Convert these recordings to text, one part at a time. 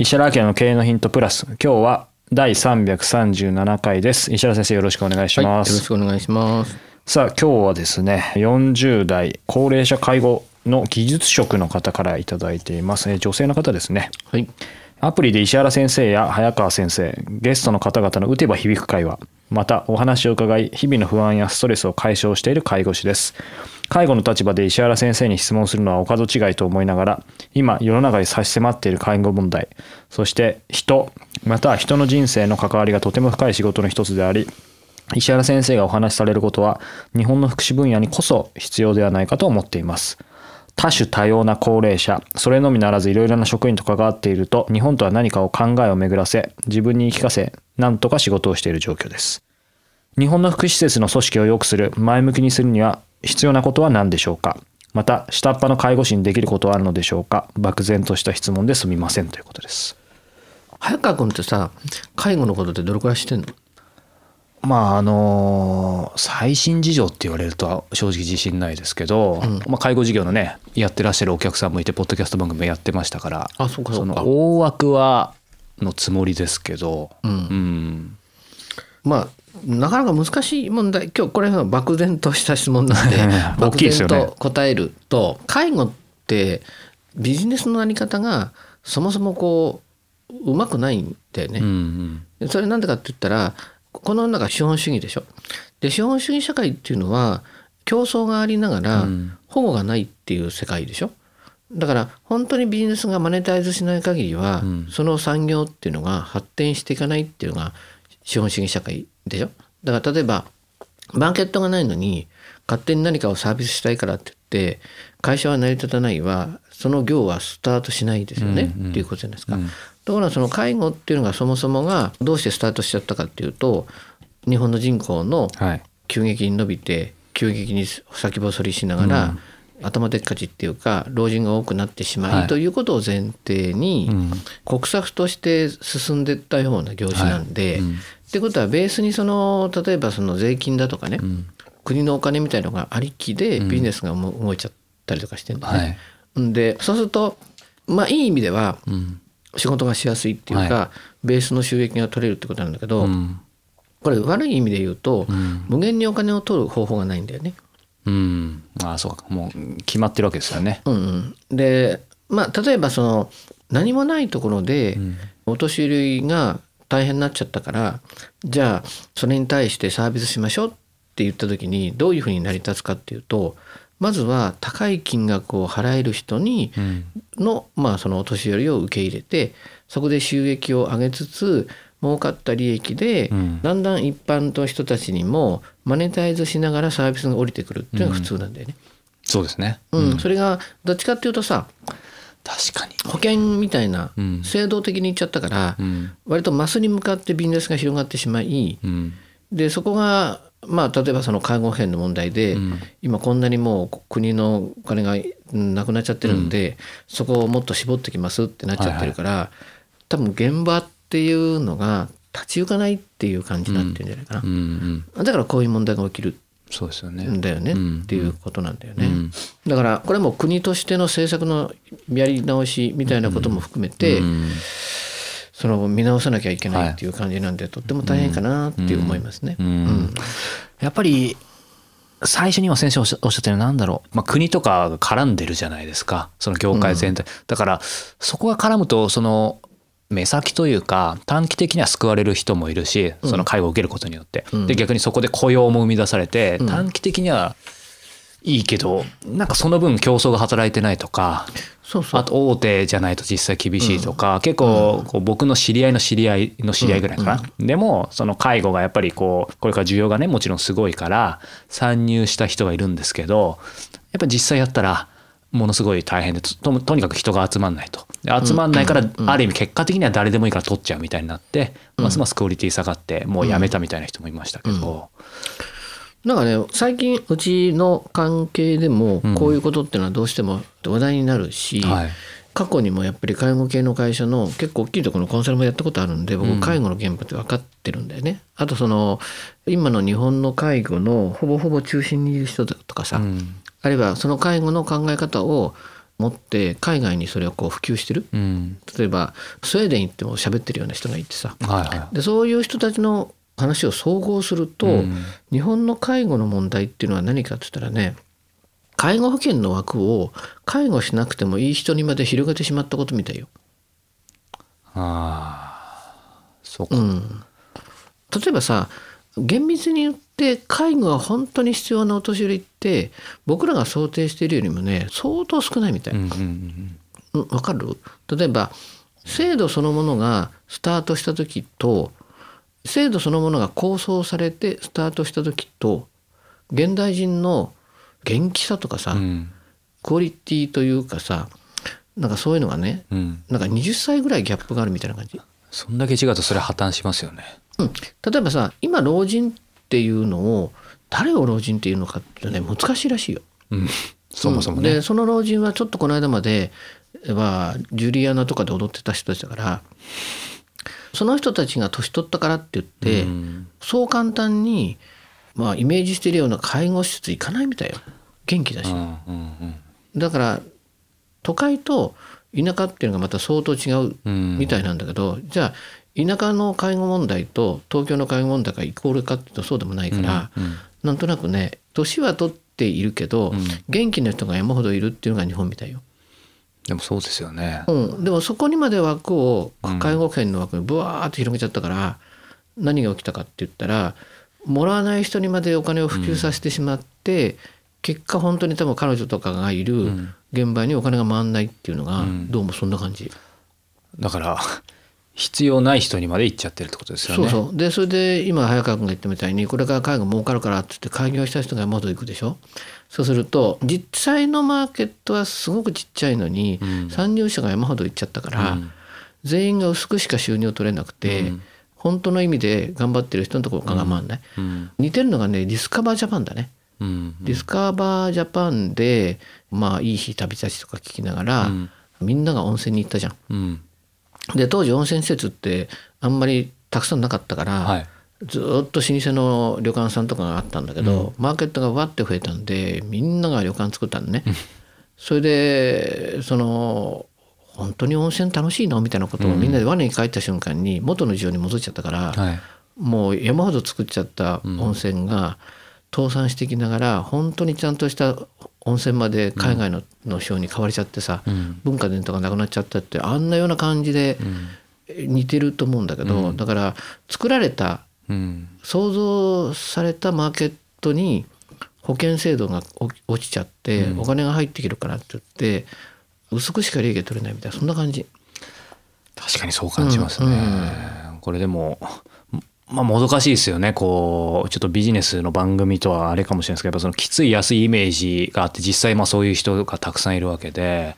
石原明の経営のヒントプラス。今日は第337回です。石原先生よろしくお願いします、はい、よろしくお願いします。さあ今日はですね40代高齢者介護の技術職の方からいただいています。女性の方ですね。はい。アプリで石原先生や早川先生ゲストの方々の打てば響く会話またお話を伺い日々の不安やストレスを解消している介護士です介護の立場で石原先生に質問するのはお門違いと思いながら今世の中に差し迫っている介護問題。そして人または人の人生の関わりがとても深い仕事の一つであり石原先生がお話しされることは日本の福祉分野にこそ必要ではないかと思っています。多種多様な高齢者それのみならずいろいろな職員と関わっていると日本とは何かを考えを巡らせ自分に言い聞かせ何とか仕事をしている状況です。日本の福祉施設の組織を良くする前向きにするには必要なことは何でしょうか？また下っ端の介護士にできることはあるのでしょうか？漠然とした質問です。みませんということです。早川君ってさ介護のことってどれくらい知ってんの？まああの最新事情って言われると正直自信ないですけど、うん。まあ、介護事業のねやってらっしゃるお客さんもいてポッドキャスト番組もやってましたからあそうか。その大枠はのつもりですけど、うん。うん。まあなかなか難しい問題今日これは漠然とした質問なんで大 漠然きいですよねと答えると介護ってビジネスのあり方がそもそもこううまくないんだよね。うんうんそれなんでかって言ったらこの中資本主義でしょ。で資本主義社会っていうのは競争がありながらうん保護がないっていう世界でしょ。だから本当にビジネスがマネタイズしない限りは、うんその産業っていうのが発展していかないっていうのが資本主義社会でしょ？だから例えばマーケットがないのに勝手に何かをサービスしたいからって言って会社は成り立たないはその業はスタートしないですよね、うんうんっていうことじゃないですか？うん。ところがその介護っていうのがそもそもがどうしてスタートしちゃったかっていうと日本の人口のはい。急激に伸びて急激に先細りしながら、頭でっかちっていうか老人が多くなってしまい、はい。ということを前提に、うん。国策として進んでいったような業種なんで、はい。うんってことはベースにその例えばその税金だとかね、ん。国のお金みたいのがありきでうん。ビジネスが動いちゃったりとかしてるんだはね。い。んでそうするとまあいい意味ではうん。仕事がしやすいっていうか、はベースの収益が取れるってことなんだけど、うん。これ悪い意味で言うと、うん。無限にお金を取る方法がないんだよね。うん。ああそうか。もう決まってるわけですよね。うんうん、でまあ例えばその何もないところでん。お年寄りが大変になっちゃったからじゃあそれに対してサービスしましょうって言った時にどういうふうに成り立つかっていうとまずは高い金額を払える人にうん。の,、まあそのお年寄りを受け入れてそこで収益を上げつつ儲かった利益で、うん。だんだん一般の人たちにもマネタイズしながらサービスが降りてくるっていうのが普通なんだよね。そうですね。うん。それがどっちかっていうとさ確かに。保険みたいなうん。制度的に言っちゃったから、うん。割とマスに向かってビジネスが広がってしまいうん。でそこがまあ例えばその介護保険の問題で、うん。今こんなにもう国のお金がうんなくなっちゃってるんで、そこをもっと絞ってきますってなっちゃってるから、多分現場っていうのが立ち行かないっていう感じになってるんじゃないかな、だからこういう問題が起きるそうですよね。んだよね、うんっていうことなんだよね。うん。だからこれも国としての政策のやり直しみたいなことも含めて、うんその見直さなきゃいけないっていう感じなんで、とっても大変かなっていう思いますね。うん。うん。やっぱり最初に今先生おっしゃおったようになんだろう、まあ、国とかが絡んでるじゃないですか。その業界全体、だからそこが絡むとその目先というか短期的には救われる人もいるしその介護を受けることによって、うん。で逆にそこで雇用も生み出されてうん。短期的にはいいけどなんかその分競争が働いてないとかそうそう。あと大手じゃないと実際厳しいとか、結構こう僕の知り合いの知り合いの知り合いぐらいかな、でもその介護がやっぱりこうこれから需要がねもちろんすごいから参入した人がいるんですけどやっぱ実際やったらものすごい大変でとととにかく人が集まんないと。で集まんないからある意味結果的には誰でもいいから取っちゃうみたいになってますますクオリティ下がってもうやめたみたいな人もいましたけど、なんかね最近うちの関係でもうん。こういうことっていうのはどうしても話題になるし、はい。過去にもやっぱり介護系の会社の結構大きいところのコンサルもやったことあるんで僕うん。介護の現場って分かってるんだよね。あとその今の日本の介護のほぼほぼ中心にいる人とかさ、うん。あるいはその介護の考え方を持って海外にそれをこう普及してる。うん。例えばスウェーデン行っても喋ってるような人がいてさ。はいはい。でそういう人たちの話を総合すると、うん。日本の介護の問題っていうのは何かって言ったらね介護保険の枠を介護しなくてもいい人にまで広げてしまったことみたいよ。ああそうか、うん、例えばさ厳密に言って介護が本当に必要なお年寄りって僕らが想定しているよりもね相当少ないみたい。うんうんうん。うんわかる？例えば制度そのものがスタートした時と制度そのものが構想されてスタートした時と現代人の元気さとかさ、うんクオリティというかさなんかそういうのがねうんなんか20歳ぐらいギャップがあるみたいな感じ。そんだけ違うとそれ破綻しますよね。うん、例えばさ今老人っていうのを誰を老人っていうのかってね難しいらしいよ。うん、そもそもうんね。でその老人はちょっとこの間まではジュリアナとかで踊ってた人たちだからその人たちが年取ったからって言って、うん。そう簡単に、まあ、イメージしてるような介護施設行かないみたいよ。元気だし、うんうんうん。だから都会と田舎っていうのがまた相当違ううん。みたいなんだけど、じゃあ田舎の介護問題と東京の介護問題がイコールかっていうとそうでもないから、うんなんとなくね年は取っているけど、うん。元気な人が山ほどいるっていうのが日本みたいよ。でもそうですよね。うん、でもそこにまで枠をうん介護保険の枠にブワーって広げちゃったから、何が起きたかって言ったらもらわない人にまでお金を普及させてしまって、結果本当に多分彼女とかがいるん現場にお金が回んないっていうのが、うんどうもそんな感じ。だから必要ない人にまで行っちゃってるってことですよね。そうそう。でそれで今早川君が言ったみたいにこれから介護儲かるからって言って開業した人が山ほど行くでしょ？そうすると実際のマーケットはすごくちっちゃいのに、うん。参入者が山ほど行っちゃったから、うん。全員が薄くしか収入を取れなくて、うん。本当の意味で頑張ってる人のところが回んない、うん。似てるのがねディスカバージャパンだね、うん。ディスカバージャパンでまあいい日旅立ちとか聞きながら、うん。みんなが温泉に行ったじゃん。うんで当時温泉施設ってあんまりたくさんなかったから、はい。ずーっと老舗の旅館さんとかがあったんだけど、マーケットがわって増えたんでみんなが旅館作ったのね。それでその本当に温泉楽しいのみたいなことをみんなで我に帰った瞬間に元の需要に戻っちゃったから、はい。もう山ほど作っちゃった温泉が倒産してきながら本当にちゃんとした温泉まで海外のの商に変われちゃってさ、うん。文化伝統がなくなっちゃったってあんなような感じで似てると思うんだけど、だから作られたうん。想像されたマーケットに保険制度がお落ちちゃって、お金が入ってきるからって言って薄くしか利益が取れないみたいなそんな感じ。確かにそう感じますね。うん。これでもまあもどかしいですよねこうちょっとビジネスの番組とはあれかもしれないですけどやっぱそのきつい安いイメージがあって実際まあそういう人がたくさんいるわけで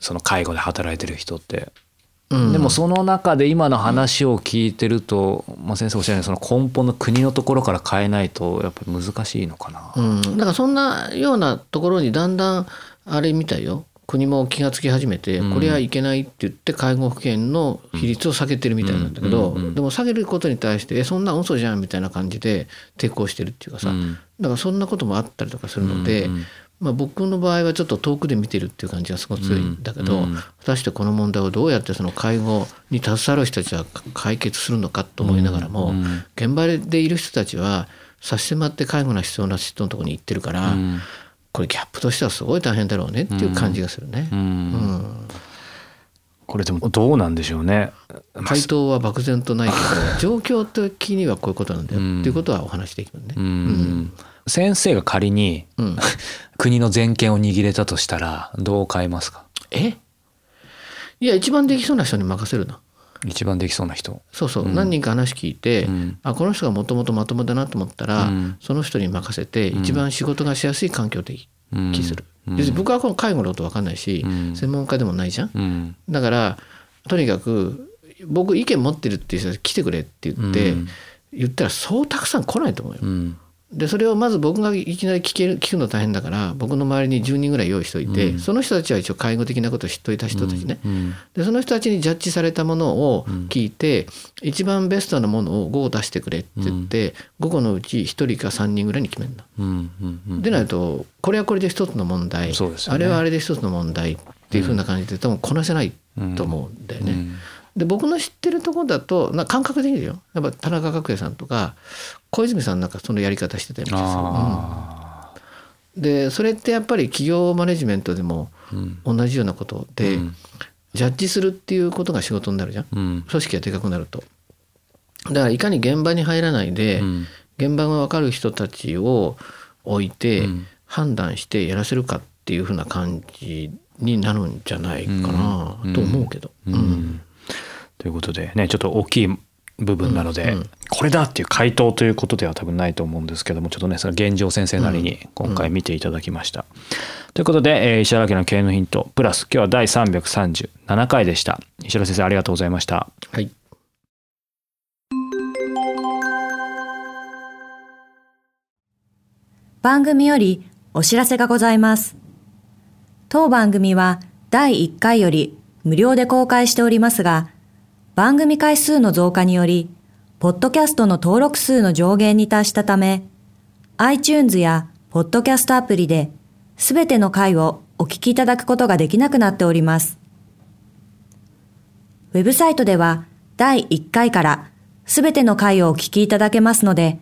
その介護で働いてる人って。うんでもその中で今の話を聞いてると、まあ、先生おっしゃるようにその根本の国のところから変えないとやっぱり難しいのかな。うん、だからそんなようなところにだんだんあれみたいよ国も気がつき始めて、これはいけないって言って介護保険の比率を下げてるみたいなんだけど、でも下げることに対して「えそんな嘘じゃん」みたいな感じで抵抗してるっていうかさ、うん。だからそんなこともあったりとかするので、まあ、僕の場合はちょっと遠くで見てるっていう感じがすごく強いんだけど、果たしてこの問題をどうやってその介護に携わる人たちは解決するのかと思いながらも、現場でいる人たちは差し迫って介護が必要な人のところに行ってるから、うんこれギャップとしてはすごい大変だろうねっていう感じがするね。うんうんこれでもどうなんでしょうね。回答は漠然とないけど状況的にはこういうことなんだよっていうことはお話しできるね。うん先生が仮にうん国の全権を握れたとしたらどう変えますか？え？いや一番できそうな人に任せるな。一番できそうな人。そうそう、何人か話聞いて、ん。あこの人がもともとまともだなと思ったら、うん。その人に任せて一番仕事がしやすい環境を適期する。要するに僕はこの介護のこと分かんないし、ん。専門家でもないじゃん。うん。だからとにかく僕意見持ってるっていう人は来てくれって言って、うん。言ったらそうたくさん来ないと思うよ。うんでそれをまず僕がいきなり聞ける聞くの大変だから僕の周りに10人ぐらい用意しといて、その人たちは一応介護的なことを知っといた人たちね、うんでその人たちにジャッジされたものを聞いて、一番ベストなものを5を出してくれって言って、5個のうち1人か3人ぐらいに決めるの。うんうんうん。でないとこれはこれで一つの問題、ね。あれはあれで一つの問題っていうふうな感じで多分こなせないと思うんだよね。うんで僕の知ってるところだとな感覚的によ。やっぱ田中角栄さんとか小泉さんなんかそのやり方してたりもする。あうん。でそれってやっぱり企業マネジメントでも同じようなことで、ジャッジするっていうことが仕事になるじゃん。ーうん。組織がでかくなると。だからいかに現場に入らないで、うん。現場が分かる人たちを置いてうん。判断してやらせるかっていうふうな感じになるんじゃないかなと思うけど。うんということでねちょっと大きい部分なので、うんうんこれだっていう回答ということでは多分ないと思うんですけどもちょっとねその現状先生なりに今回見ていただきました。ということで、えー石原家の経営のヒントプラス今日は第337回でした。石原先生ありがとうございました。はい番組よりお知らせがございます。当番組は第1回より無料で公開しておりますが、番組回数の増加により、ポッドキャストの登録数の上限に達したため、iTunes やポッドキャストアプリで、すべての回をお聞きいただくことができなくなっております。ウェブサイトでは第1回からすべての回をお聞きいただけますので、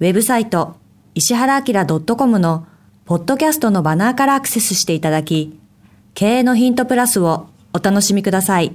ウェブサイト石原明 .com のポッドキャストのバナーからアクセスしていただき、経営のヒントプラスをお楽しみください。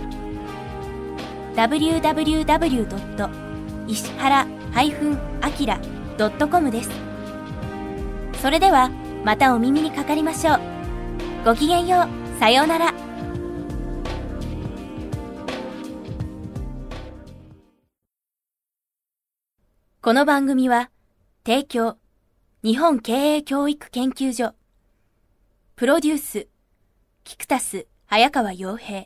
www. 石原 -akira.com です。それではまたお耳にかかりましょう。ごきげんよう。さようなら。この番組は提供日本経営教育研究所プロデュースキクタス早川洋平